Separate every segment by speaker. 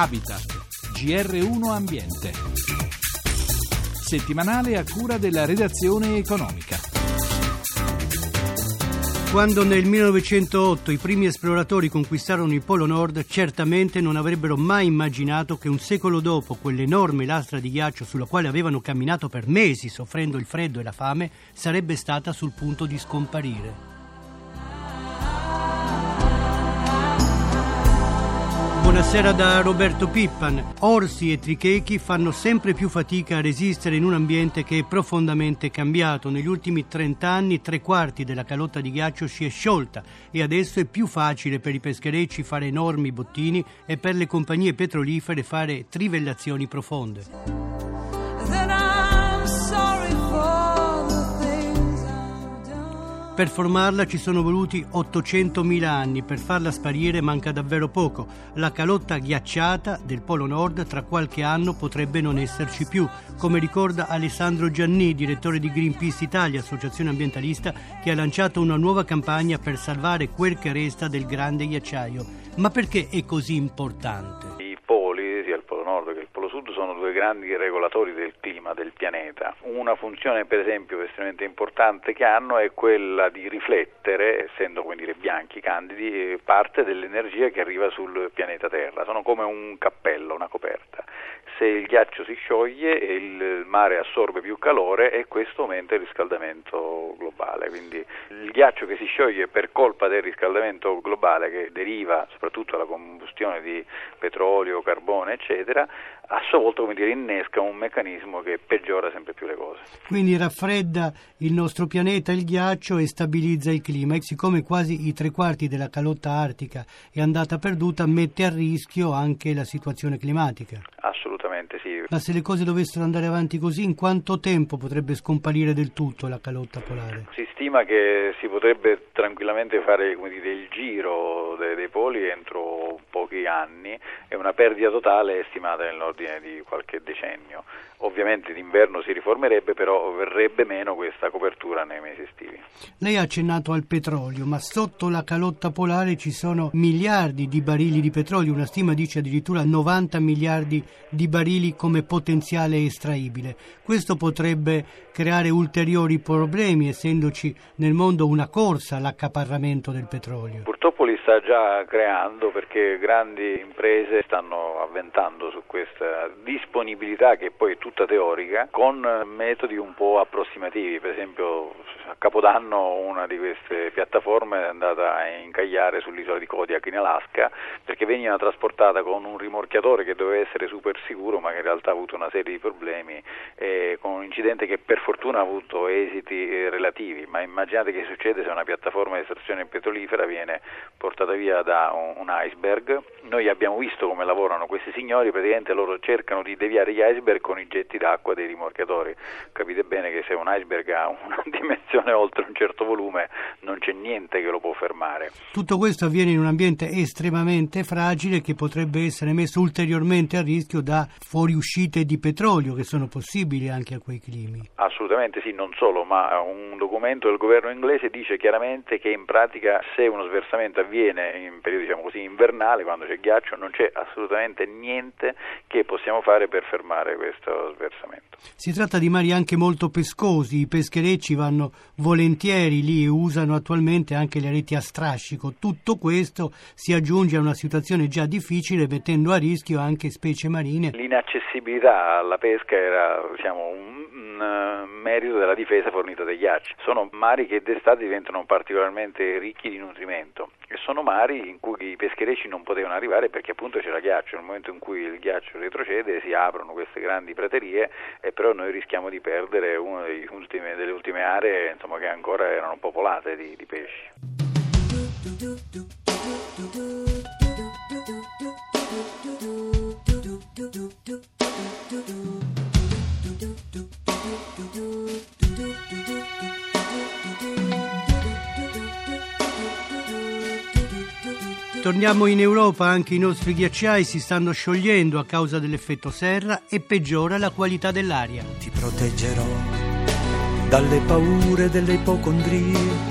Speaker 1: Habitat, GR1 Ambiente. Settimanale a cura della redazione economica.
Speaker 2: Quando nel 1908 i primi esploratori conquistarono il Polo Nord, certamente non avrebbero mai immaginato che un secolo dopo quell'enorme lastra di ghiaccio sulla quale avevano camminato per mesi soffrendo il freddo e la fame sarebbe stata sul punto di scomparire. Buonasera da Roberto Pippan. Orsi e trichechi fanno sempre più fatica a resistere in un ambiente che è profondamente cambiato. Negli ultimi 30 anni tre quarti della calotta di ghiaccio si è sciolta e adesso è più facile per i pescherecci fare enormi bottini e per le compagnie petrolifere fare trivellazioni profonde. Per formarla ci sono voluti 800.000 anni, per farla sparire manca davvero poco. La calotta ghiacciata del Polo Nord tra qualche anno potrebbe non esserci più, come ricorda Alessandro Gianni, direttore di Greenpeace Italia, associazione ambientalista che ha lanciato una nuova campagna per salvare quel che resta del grande ghiacciaio. Ma perché è così importante?
Speaker 3: Sono due grandi regolatori del clima del pianeta. Una funzione per esempio estremamente importante che hanno è quella di riflettere, essendo come dire bianchi, candidi, parte dell'energia che arriva sul pianeta Terra. Sono come un cappello, una coperta. Se il ghiaccio si scioglie il mare assorbe più calore e questo aumenta il riscaldamento globale. Quindi il ghiaccio che si scioglie per colpa del riscaldamento globale che deriva soprattutto dalla combustione di petrolio, carbone, eccetera, a sua volta come dire, innesca un meccanismo che peggiora sempre più le cose.
Speaker 2: Quindi raffredda il nostro pianeta, il ghiaccio e stabilizza il clima e siccome quasi i tre quarti della calotta artica è andata perduta mette a rischio anche la situazione climatica.
Speaker 3: Assolutamente sì.
Speaker 2: Ma se le cose dovessero andare avanti così, in quanto tempo potrebbe scomparire del tutto la calotta polare?
Speaker 3: Si stima che si potrebbe tranquillamente fare dire, il giro dei, dei poli entro pochi anni e una perdita totale è stimata nell'ordine di qualche decennio. Ovviamente d'inverno si riformerebbe, però verrebbe meno questa copertura nei mesi estivi.
Speaker 2: Lei ha accennato al petrolio, ma sotto la calotta polare ci sono miliardi di barili di petrolio, una stima dice addirittura 90 miliardi di barili come potenziale estraibile. Questo potrebbe creare ulteriori problemi, essendoci nel mondo una corsa all'accaparramento del petrolio.
Speaker 3: Purtroppo li sta già creando perché grandi imprese stanno avventando su questa disponibilità che poi è tutta teorica con metodi un po' approssimativi, per esempio a Capodanno una di queste piattaforme è andata a incagliare sull'isola di Kodiak in Alaska perché veniva trasportata con un rimorchiatore che doveva essere super sicuro ma che in realtà ha avuto una serie di problemi eh, con un incidente che per fortuna ha avuto esiti eh, relativi, ma immaginate che succede se una piattaforma di estrazione petrolifera viene portata via da un, iceberg. Noi abbiamo visto come lavorano questi signori, praticamente loro cercano di deviare gli iceberg con i getti d'acqua dei rimorchiatori. Capite bene che se un iceberg ha una dimensione oltre un certo volume non c'è niente che lo può fermare.
Speaker 2: Tutto questo avviene in un ambiente estremamente fragile che potrebbe essere messo ulteriormente a rischio da fuoriuscite di petrolio che sono possibili anche a quei climi.
Speaker 3: Assolutamente sì, non solo, ma un documento del governo inglese dice chiaramente che in pratica se uno sversamento avviene in periodo diciamo così invernale, quando c'è ghiaccio, non c'è assolutamente niente che possiamo fare per fermare questo sversamento.
Speaker 2: Si tratta di mari anche molto pescosi, i pescherecci vanno volentieri lì e usano attualmente anche le reti a strascico. Tutto questo si aggiunge a una situazione già difficile mettendo a rischio anche specie marine.
Speaker 3: L'inaccessibilità alla pesca era diciamo, un, un eh, merito della difesa fornita dai ghiacci. Sono mari che d'estate diventano particolarmente ricchi di nutrimento e sono mari in cui i pescherecci non potevano arrivare perché appunto c'era ghiaccio. Nel momento in cui il ghiaccio retrocede si aprono queste grandi praterie e però noi rischiamo di perdere una delle ultime aree insomma, che ancora erano popolate di, di pesci.
Speaker 2: Torniamo in Europa, anche i nostri ghiacciai si stanno sciogliendo a causa dell'effetto serra e peggiora la qualità dell'aria.
Speaker 4: Ti proteggerò dalle paure delle ipocondrie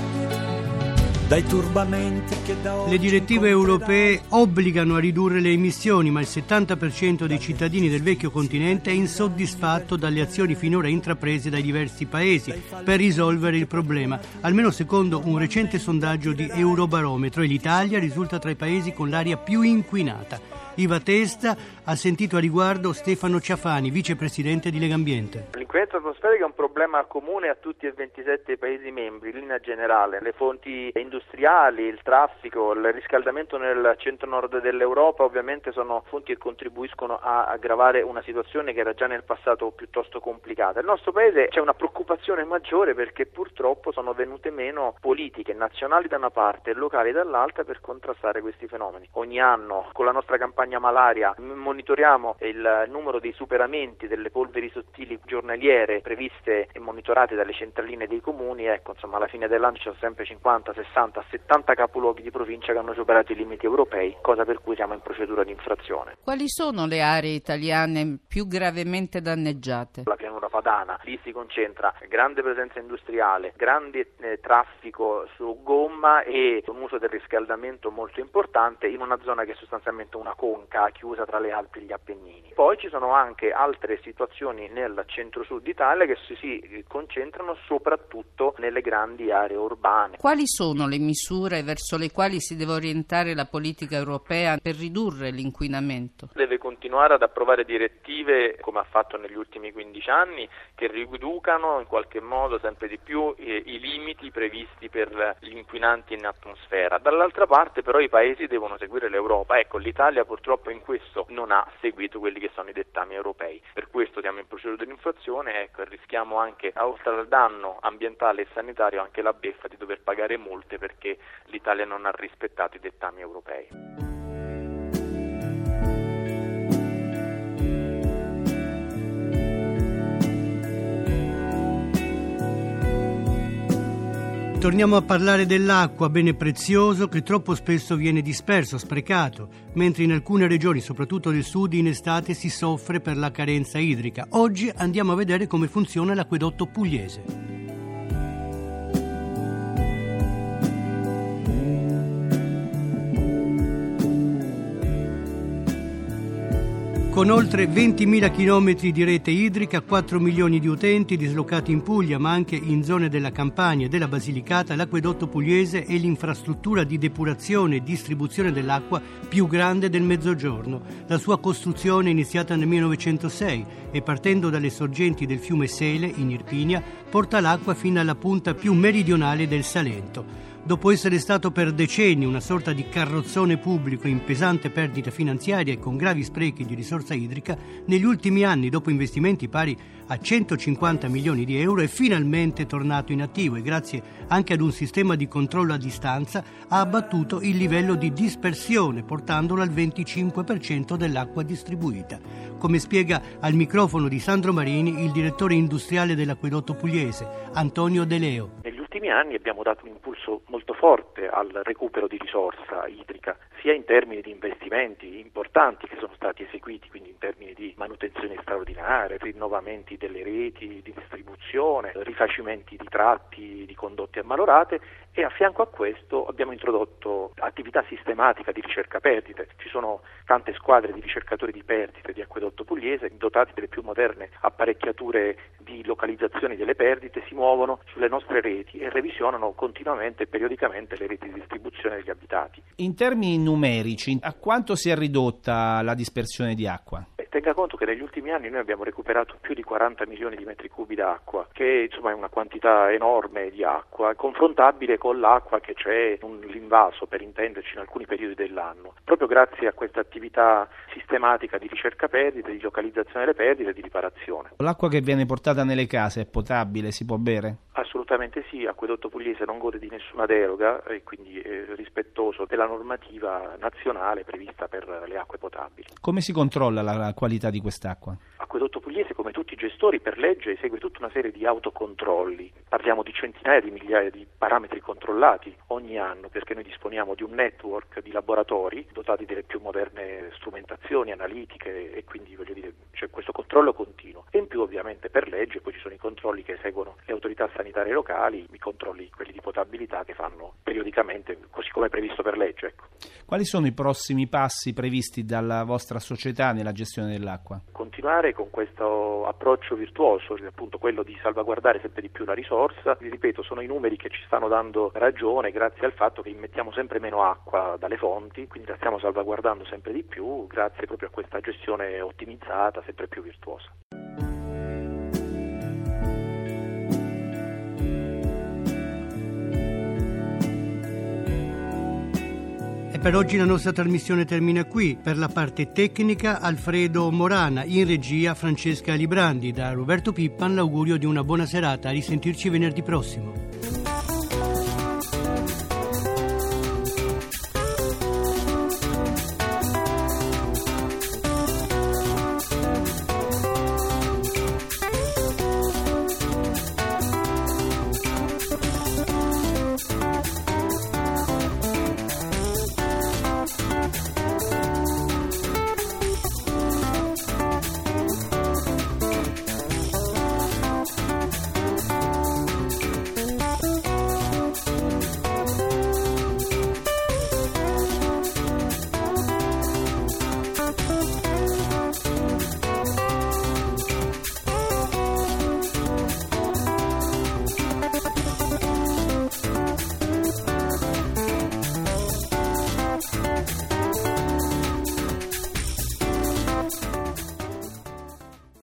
Speaker 2: dai turbamenti che da Le direttive europee obbligano a ridurre le emissioni, ma il 70% dei cittadini del vecchio continente è insoddisfatto dalle azioni finora intraprese dai diversi paesi per risolvere il problema, almeno secondo un recente sondaggio di Eurobarometro e l'Italia risulta tra i paesi con l'aria più inquinata. Iva Testa ha sentito a riguardo Stefano Ciafani, vicepresidente di Legambiente.
Speaker 4: L'inquinamento atmosferico è un problema comune a tutti e 27 Paesi membri, in linea generale. Le fonti industriali, il traffico, il riscaldamento nel centro-nord dell'Europa ovviamente sono fonti che contribuiscono a aggravare una situazione che era già nel passato piuttosto complicata. Nel nostro Paese c'è una preoccupazione maggiore perché purtroppo sono venute meno politiche nazionali da una parte e locali dall'altra per contrastare questi fenomeni. Ogni anno con la nostra campagna campagna malaria monitoriamo il numero dei superamenti delle polveri sottili giornaliere previste e monitorate dalle centraline dei comuni, ecco insomma alla fine dell'anno ci sono sempre 50, 60, 70 capoluoghi di provincia che hanno superato i limiti europei, cosa per cui siamo in procedura di infrazione.
Speaker 5: Quali sono le aree italiane più gravemente danneggiate?
Speaker 4: La pianura padana, lì si concentra grande presenza industriale, grande eh, traffico su gomma e un uso del riscaldamento molto importante in una zona che è sostanzialmente una conca conca chiusa tra le Alpi e gli Appennini. Poi ci sono anche altre situazioni nel centro-sud d'Italia che si concentrano soprattutto nelle grandi aree urbane.
Speaker 5: Quali sono le misure verso le quali si deve orientare la politica europea per ridurre l'inquinamento?
Speaker 4: Deve continuare ad approvare direttive, come ha fatto negli ultimi 15 anni, che riducano in qualche modo sempre di più i, i limiti previsti per gli inquinanti in atmosfera. Dall'altra parte però i paesi devono seguire l'Europa. Ecco, l'Italia purtroppo in questo non ha seguito quelli che sono i dettami europei. Per questo siamo in procedura di infrazione ecco, e rischiamo anche, oltre al danno ambientale e sanitario, anche la beffa di dover pagare multe perché l'Italia non ha rispettato i dettami europei.
Speaker 2: Torniamo a parlare dell'acqua, bene prezioso, che troppo spesso viene disperso, sprecato, mentre in alcune regioni, soprattutto del sud, in estate si soffre per la carenza idrica. Oggi andiamo a vedere come funziona l'acquedotto pugliese. Con oltre 20.000 km di rete idrica, 4 milioni di utenti dislocati in Puglia, ma anche in zone della Campania e della Basilicata, l'acquedotto pugliese è l'infrastruttura di depurazione e distribuzione dell'acqua più grande del Mezzogiorno. La sua costruzione è iniziata nel 1906 e partendo dalle sorgenti del fiume Sele, in Irpinia, porta l'acqua fino alla punta più meridionale del Salento. Dopo essere stato per decenni una sorta di carrozzone pubblico in pesante perdita finanziaria e con gravi sprechi di risorsa idrica, negli ultimi anni, dopo investimenti pari a 150 milioni di euro, è finalmente tornato in attivo e grazie anche ad un sistema di controllo a distanza ha abbattuto il livello di dispersione, portandolo al 25% dell'acqua distribuita. Come spiega al microfono di Sandro Marini il direttore industriale dell'acquedotto pugliese, Antonio De Leo
Speaker 4: ultimi anni abbiamo dato un impulso molto forte al recupero di risorsa idrica, sia in termini di investimenti importanti che sono stati eseguiti, quindi in termini di manutenzione straordinaria, rinnovamenti delle reti di distribuzione, rifacimenti di tratti di condotte ammalorate e a fianco a questo abbiamo introdotto attività sistematica di ricerca perdite. Ci sono tante squadre di ricercatori di perdite di Acquedotto Pugliese dotati delle più moderne apparecchiature di localizzazione delle perdite, si muovono sulle nostre reti e revisionano continuamente e periodicamente le reti di distribuzione degli abitati.
Speaker 6: In termini numerici, a quanto si è ridotta la dispersione di acqua?
Speaker 4: tenga conto che negli ultimi anni noi abbiamo recuperato più di 40 milioni di metri cubi d'acqua, che insomma è una quantità enorme di acqua, confrontabile con l'acqua che c'è l'invaso, per intenderci, in alcuni periodi dell'anno. Proprio grazie a questa attività sistematica di ricerca perdite, di localizzazione delle perdite e di riparazione.
Speaker 6: L'acqua che viene portata nelle case è potabile, si può bere?
Speaker 4: Assolutamente sì, Acquedotto Pugliese non gode di nessuna deroga e quindi è rispettoso della normativa nazionale prevista per le acque potabili.
Speaker 6: Come si controlla la qualità di quest'acqua?
Speaker 4: Acquedotto Pugliese, come tutti i gestori, per legge esegue tutta una serie di autocontrolli. Parliamo di centinaia di migliaia di parametri controllati ogni anno perché noi disponiamo di un network di laboratori dotati delle più moderne strumentazioni analitiche e quindi voglio dire
Speaker 7: c'è questo controllo continuo e in più ovviamente per legge poi ci sono i controlli che eseguono le autorità sanitarie locali, i controlli quelli di potabilità che fanno periodicamente così come previsto per legge. Ecco.
Speaker 6: Quali sono i prossimi passi previsti dalla vostra società nella gestione dell'acqua?
Speaker 7: Continuare con questo approccio virtuoso, appunto quello di salvaguardare sempre di più la risorsa. Vi ripeto, sono i numeri che ci stanno dando ragione grazie al fatto che immettiamo sempre meno acqua dalle fonti, quindi la stiamo salvaguardando sempre di più grazie proprio a questa gestione ottimizzata, sempre più virtuosa.
Speaker 2: E per oggi la nostra trasmissione termina qui. Per la parte tecnica Alfredo Morana, in regia Francesca Librandi. Da Roberto Pippan l'augurio di una buona serata. A risentirci venerdì prossimo.